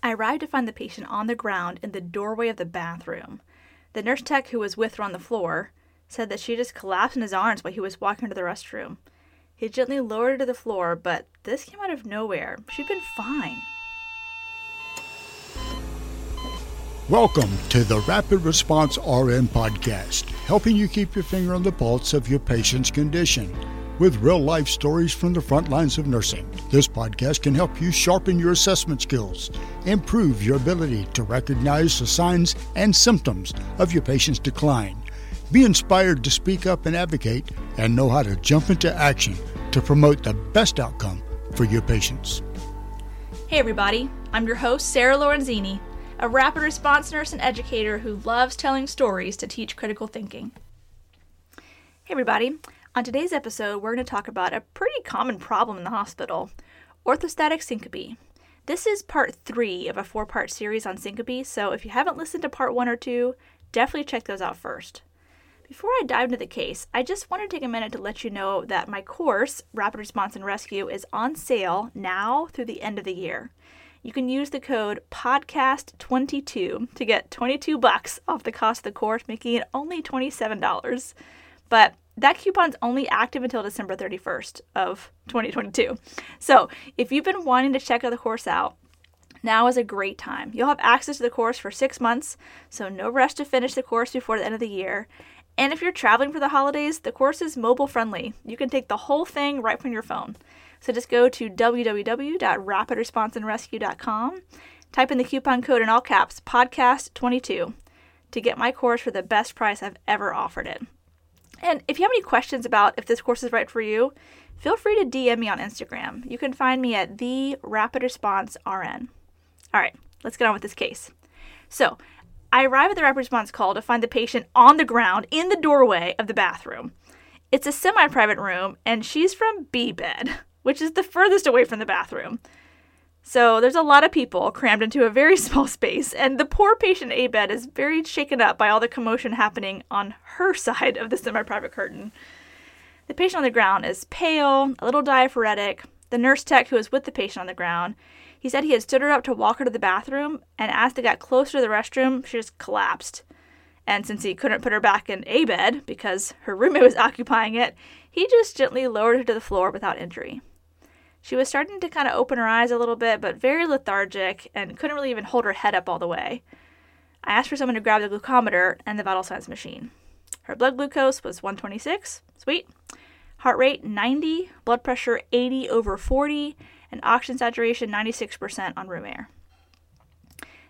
I arrived to find the patient on the ground in the doorway of the bathroom. The nurse tech who was with her on the floor said that she just collapsed in his arms while he was walking to the restroom. He gently lowered her to the floor, but this came out of nowhere. She'd been fine. Welcome to the Rapid Response RN podcast, helping you keep your finger on the pulse of your patient's condition with real life stories from the front lines of nursing. This podcast can help you sharpen your assessment skills, improve your ability to recognize the signs and symptoms of your patient's decline, be inspired to speak up and advocate, and know how to jump into action to promote the best outcome for your patients. Hey, everybody, I'm your host, Sarah Lorenzini, a rapid response nurse and educator who loves telling stories to teach critical thinking. Hey, everybody. On today's episode, we're going to talk about a pretty common problem in the hospital orthostatic syncope. This is part three of a four part series on syncope, so if you haven't listened to part one or two, definitely check those out first. Before I dive into the case, I just want to take a minute to let you know that my course, Rapid Response and Rescue, is on sale now through the end of the year. You can use the code podcast22 to get 22 bucks off the cost of the course, making it only $27. But that coupon's only active until December 31st of 2022. So, if you've been wanting to check out the course out, now is a great time. You'll have access to the course for 6 months, so no rush to finish the course before the end of the year. And if you're traveling for the holidays, the course is mobile friendly. You can take the whole thing right from your phone. So just go to www.rapidresponseandrescue.com, type in the coupon code in all caps, podcast22, to get my course for the best price I've ever offered it. And if you have any questions about if this course is right for you, feel free to DM me on Instagram. You can find me at the Rapid Response RN. All right, let's get on with this case. So, I arrive at the rapid response call to find the patient on the ground in the doorway of the bathroom. It's a semi private room, and she's from B bed, which is the furthest away from the bathroom. So there's a lot of people crammed into a very small space, and the poor patient A bed is very shaken up by all the commotion happening on her side of the semi private curtain. The patient on the ground is pale, a little diaphoretic. The nurse tech who was with the patient on the ground, he said he had stood her up to walk her to the bathroom, and as they got closer to the restroom, she just collapsed. And since he couldn't put her back in A bed because her roommate was occupying it, he just gently lowered her to the floor without injury. She was starting to kind of open her eyes a little bit, but very lethargic and couldn't really even hold her head up all the way. I asked for someone to grab the glucometer and the vital signs machine. Her blood glucose was 126, sweet. Heart rate 90, blood pressure 80 over 40, and oxygen saturation 96% on room air.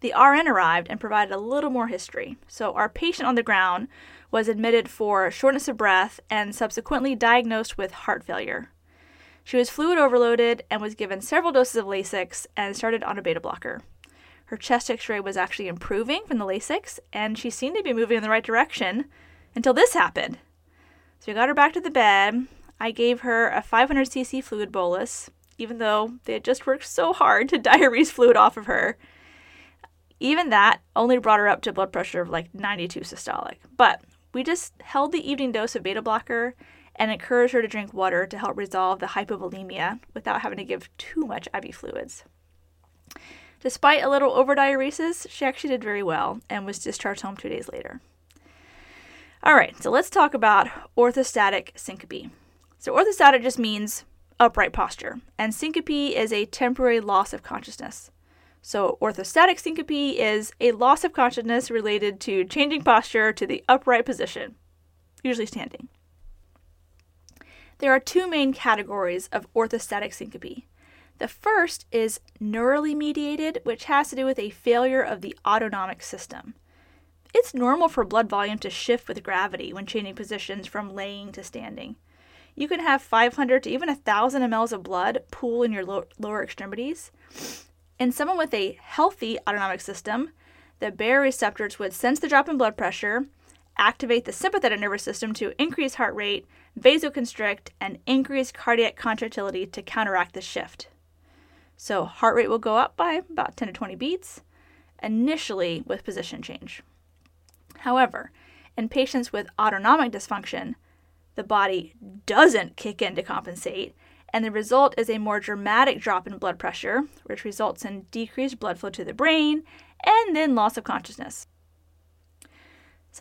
The RN arrived and provided a little more history. So, our patient on the ground was admitted for shortness of breath and subsequently diagnosed with heart failure. She was fluid overloaded and was given several doses of Lasix and started on a beta blocker. Her chest x ray was actually improving from the Lasix, and she seemed to be moving in the right direction until this happened. So we got her back to the bed. I gave her a 500 cc fluid bolus, even though they had just worked so hard to diurese fluid off of her. Even that only brought her up to blood pressure of like 92 systolic. But we just held the evening dose of beta blocker and encourage her to drink water to help resolve the hypovolemia without having to give too much IV fluids. Despite a little overdiuresis, she actually did very well and was discharged home two days later. All right, so let's talk about orthostatic syncope. So, orthostatic just means upright posture, and syncope is a temporary loss of consciousness. So, orthostatic syncope is a loss of consciousness related to changing posture to the upright position, usually standing. There are two main categories of orthostatic syncope. The first is neurally mediated, which has to do with a failure of the autonomic system. It's normal for blood volume to shift with gravity when changing positions from laying to standing. You can have 500 to even 1,000 mLs of blood pool in your lo- lower extremities. In someone with a healthy autonomic system, the baroreceptors would sense the drop in blood pressure, activate the sympathetic nervous system to increase heart rate, vasoconstrict, and increase cardiac contractility to counteract the shift. So, heart rate will go up by about 10 to 20 beats, initially with position change. However, in patients with autonomic dysfunction, the body doesn't kick in to compensate, and the result is a more dramatic drop in blood pressure, which results in decreased blood flow to the brain and then loss of consciousness.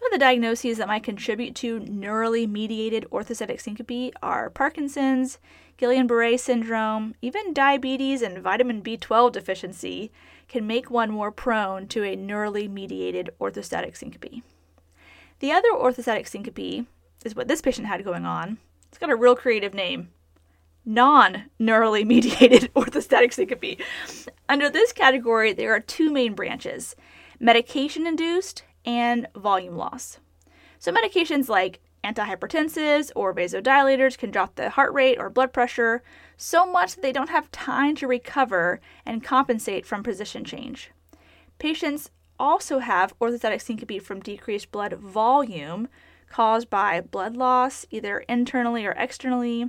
Some of the diagnoses that might contribute to neurally mediated orthostatic syncope are Parkinson's, Guillain Barre syndrome, even diabetes and vitamin B12 deficiency can make one more prone to a neurally mediated orthostatic syncope. The other orthostatic syncope is what this patient had going on. It's got a real creative name non neurally mediated orthostatic syncope. Under this category, there are two main branches medication induced and volume loss. So, medications like antihypertensives or vasodilators can drop the heart rate or blood pressure so much that they don't have time to recover and compensate from position change. Patients also have orthostatic syncope from decreased blood volume caused by blood loss, either internally or externally,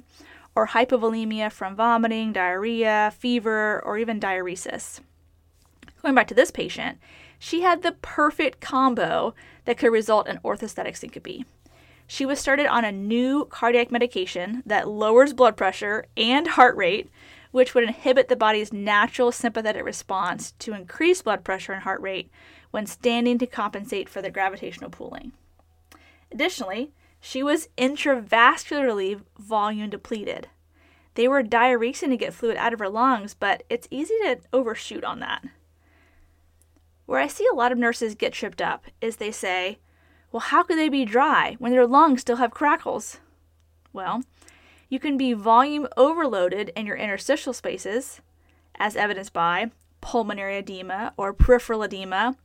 or hypovolemia from vomiting, diarrhea, fever, or even diuresis. Going back to this patient, she had the perfect combo that could result in orthostatic syncope. She was started on a new cardiac medication that lowers blood pressure and heart rate, which would inhibit the body's natural sympathetic response to increase blood pressure and heart rate when standing to compensate for the gravitational pooling. Additionally, she was intravascularly volume depleted. They were diuresing to get fluid out of her lungs, but it's easy to overshoot on that. Where I see a lot of nurses get tripped up is they say, well, how could they be dry when their lungs still have crackles? Well, you can be volume overloaded in your interstitial spaces, as evidenced by pulmonary edema or peripheral edema,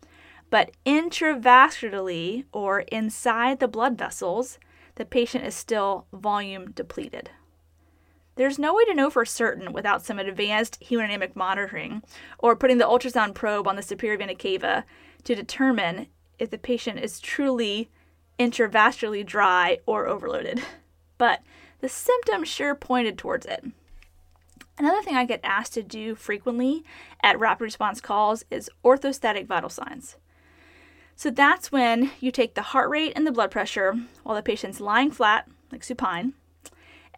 but intravascularly or inside the blood vessels, the patient is still volume depleted. There's no way to know for certain without some advanced hemodynamic monitoring or putting the ultrasound probe on the superior vena cava to determine if the patient is truly intravascularly dry or overloaded. But the symptoms sure pointed towards it. Another thing I get asked to do frequently at rapid response calls is orthostatic vital signs. So that's when you take the heart rate and the blood pressure while the patient's lying flat, like supine,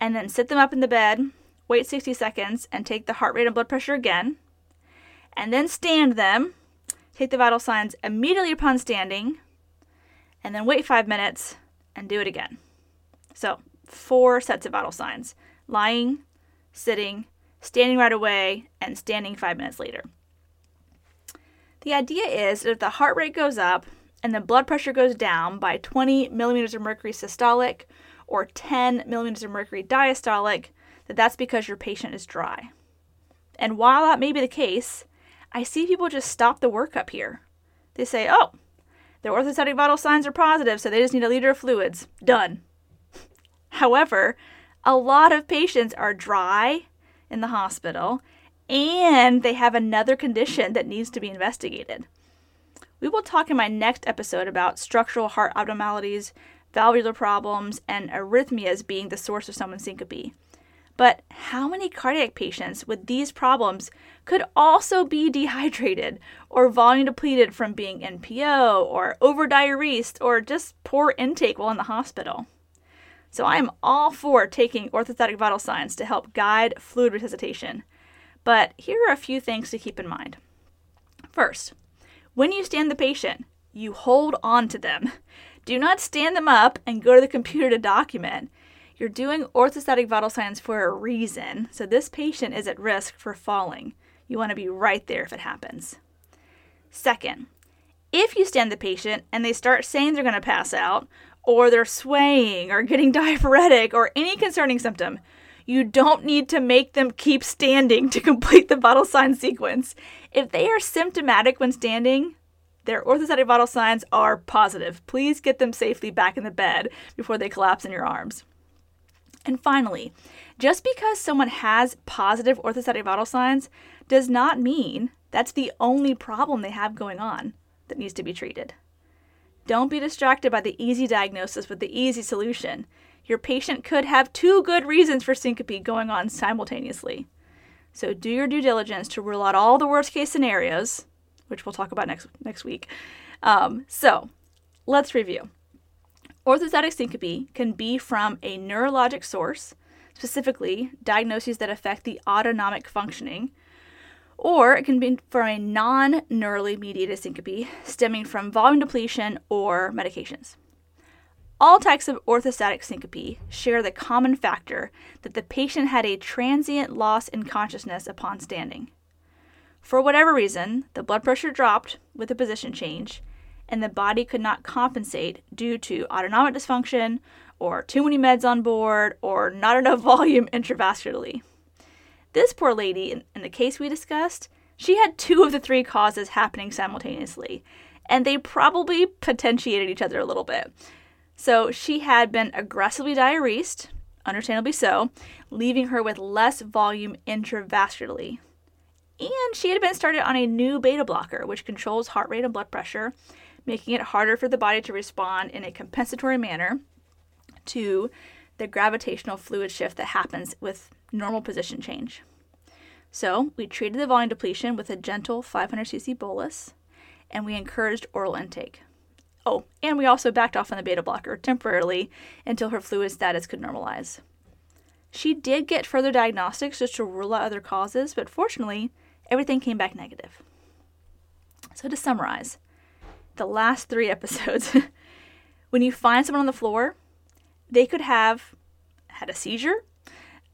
and then sit them up in the bed, wait 60 seconds, and take the heart rate and blood pressure again, and then stand them, take the vital signs immediately upon standing, and then wait five minutes and do it again. So, four sets of vital signs lying, sitting, standing right away, and standing five minutes later. The idea is that if the heart rate goes up and the blood pressure goes down by 20 millimeters of mercury systolic or 10 millimeters of mercury diastolic, that that's because your patient is dry. And while that may be the case, I see people just stop the workup here. They say, oh, their orthostatic vital signs are positive, so they just need a liter of fluids. Done. However, a lot of patients are dry in the hospital and they have another condition that needs to be investigated. We will talk in my next episode about structural heart abnormalities, valvular problems, and arrhythmias being the source of someone's syncope. But how many cardiac patients with these problems could also be dehydrated or volume depleted from being NPO or overdiuresed or just poor intake while in the hospital? So I am all for taking orthostatic vital signs to help guide fluid resuscitation. But here are a few things to keep in mind. First, when you stand the patient, you hold on to them. Do not stand them up and go to the computer to document. You're doing orthostatic vital signs for a reason, so this patient is at risk for falling. You want to be right there if it happens. Second, if you stand the patient and they start saying they're going to pass out, or they're swaying, or getting diaphoretic, or any concerning symptom, you don't need to make them keep standing to complete the vital sign sequence. If they are symptomatic when standing, their orthostatic vital signs are positive. Please get them safely back in the bed before they collapse in your arms. And finally, just because someone has positive orthostatic vital signs does not mean that's the only problem they have going on that needs to be treated. Don't be distracted by the easy diagnosis with the easy solution. Your patient could have two good reasons for syncope going on simultaneously. So do your due diligence to rule out all the worst case scenarios which we'll talk about next next week. Um, so let's review. Orthostatic syncope can be from a neurologic source, specifically diagnoses that affect the autonomic functioning, or it can be from a non neurally mediated syncope stemming from volume depletion or medications. All types of orthostatic syncope share the common factor that the patient had a transient loss in consciousness upon standing. For whatever reason, the blood pressure dropped with the position change, and the body could not compensate due to autonomic dysfunction, or too many meds on board, or not enough volume intravascularly. This poor lady, in, the case we discussed, she had two of the three causes happening simultaneously, and they probably potentiated each other a little bit. So she had been aggressively diuresed, understandably so, leaving her with less volume intravascularly. And she had been started on a new beta blocker, which controls heart rate and blood pressure, making it harder for the body to respond in a compensatory manner to the gravitational fluid shift that happens with normal position change. So, we treated the volume depletion with a gentle 500 cc bolus, and we encouraged oral intake. Oh, and we also backed off on the beta blocker temporarily until her fluid status could normalize. She did get further diagnostics just to rule out other causes, but fortunately, everything came back negative. So, to summarize, the last three episodes, when you find someone on the floor, they could have had a seizure,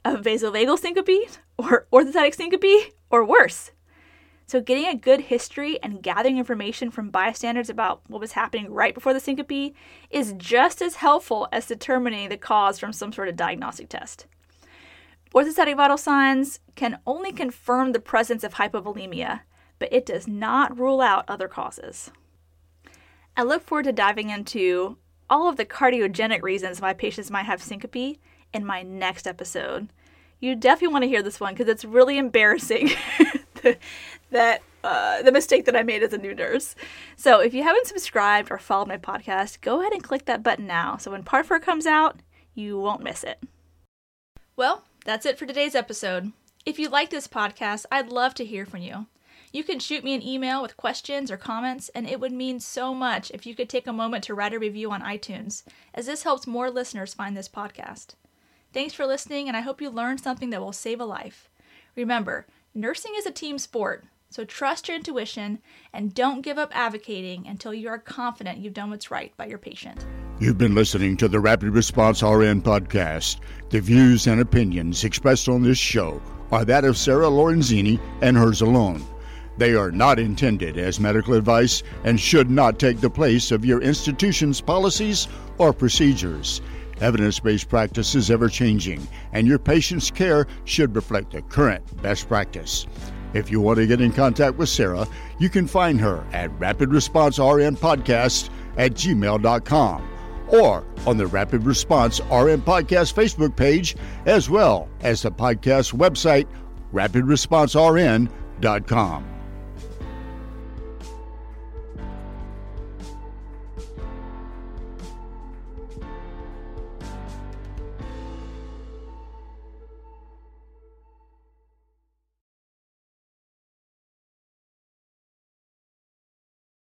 a vasovagal syncope, or orthostatic syncope, or worse. So, getting a good history and gathering information from bystanders about what was happening right before the syncope is just as helpful as determining the cause from some sort of diagnostic test. Orthostatic vital signs can only confirm the presence of hypovolemia, but it does not rule out other causes. I look forward to diving into all of the cardiogenic reasons why patients might have syncope in my next episode. You definitely want to hear this one because it's really embarrassing that uh, the mistake that I made as a new nurse. So if you haven't subscribed or followed my podcast, go ahead and click that button now. So when part four comes out, you won't miss it. Well, that's it for today's episode. If you like this podcast, I'd love to hear from you. You can shoot me an email with questions or comments, and it would mean so much if you could take a moment to write a review on iTunes, as this helps more listeners find this podcast. Thanks for listening, and I hope you learned something that will save a life. Remember, nursing is a team sport, so trust your intuition and don't give up advocating until you are confident you've done what's right by your patient. You've been listening to the Rapid Response RN podcast. The views and opinions expressed on this show are that of Sarah Lorenzini and hers alone. They are not intended as medical advice and should not take the place of your institution's policies or procedures. Evidence based practice is ever changing, and your patient's care should reflect the current best practice. If you want to get in contact with Sarah, you can find her at Rapid Response RN Podcast at gmail.com or on the Rapid Response RN Podcast Facebook page, as well as the podcast website, rapidresponsern.com.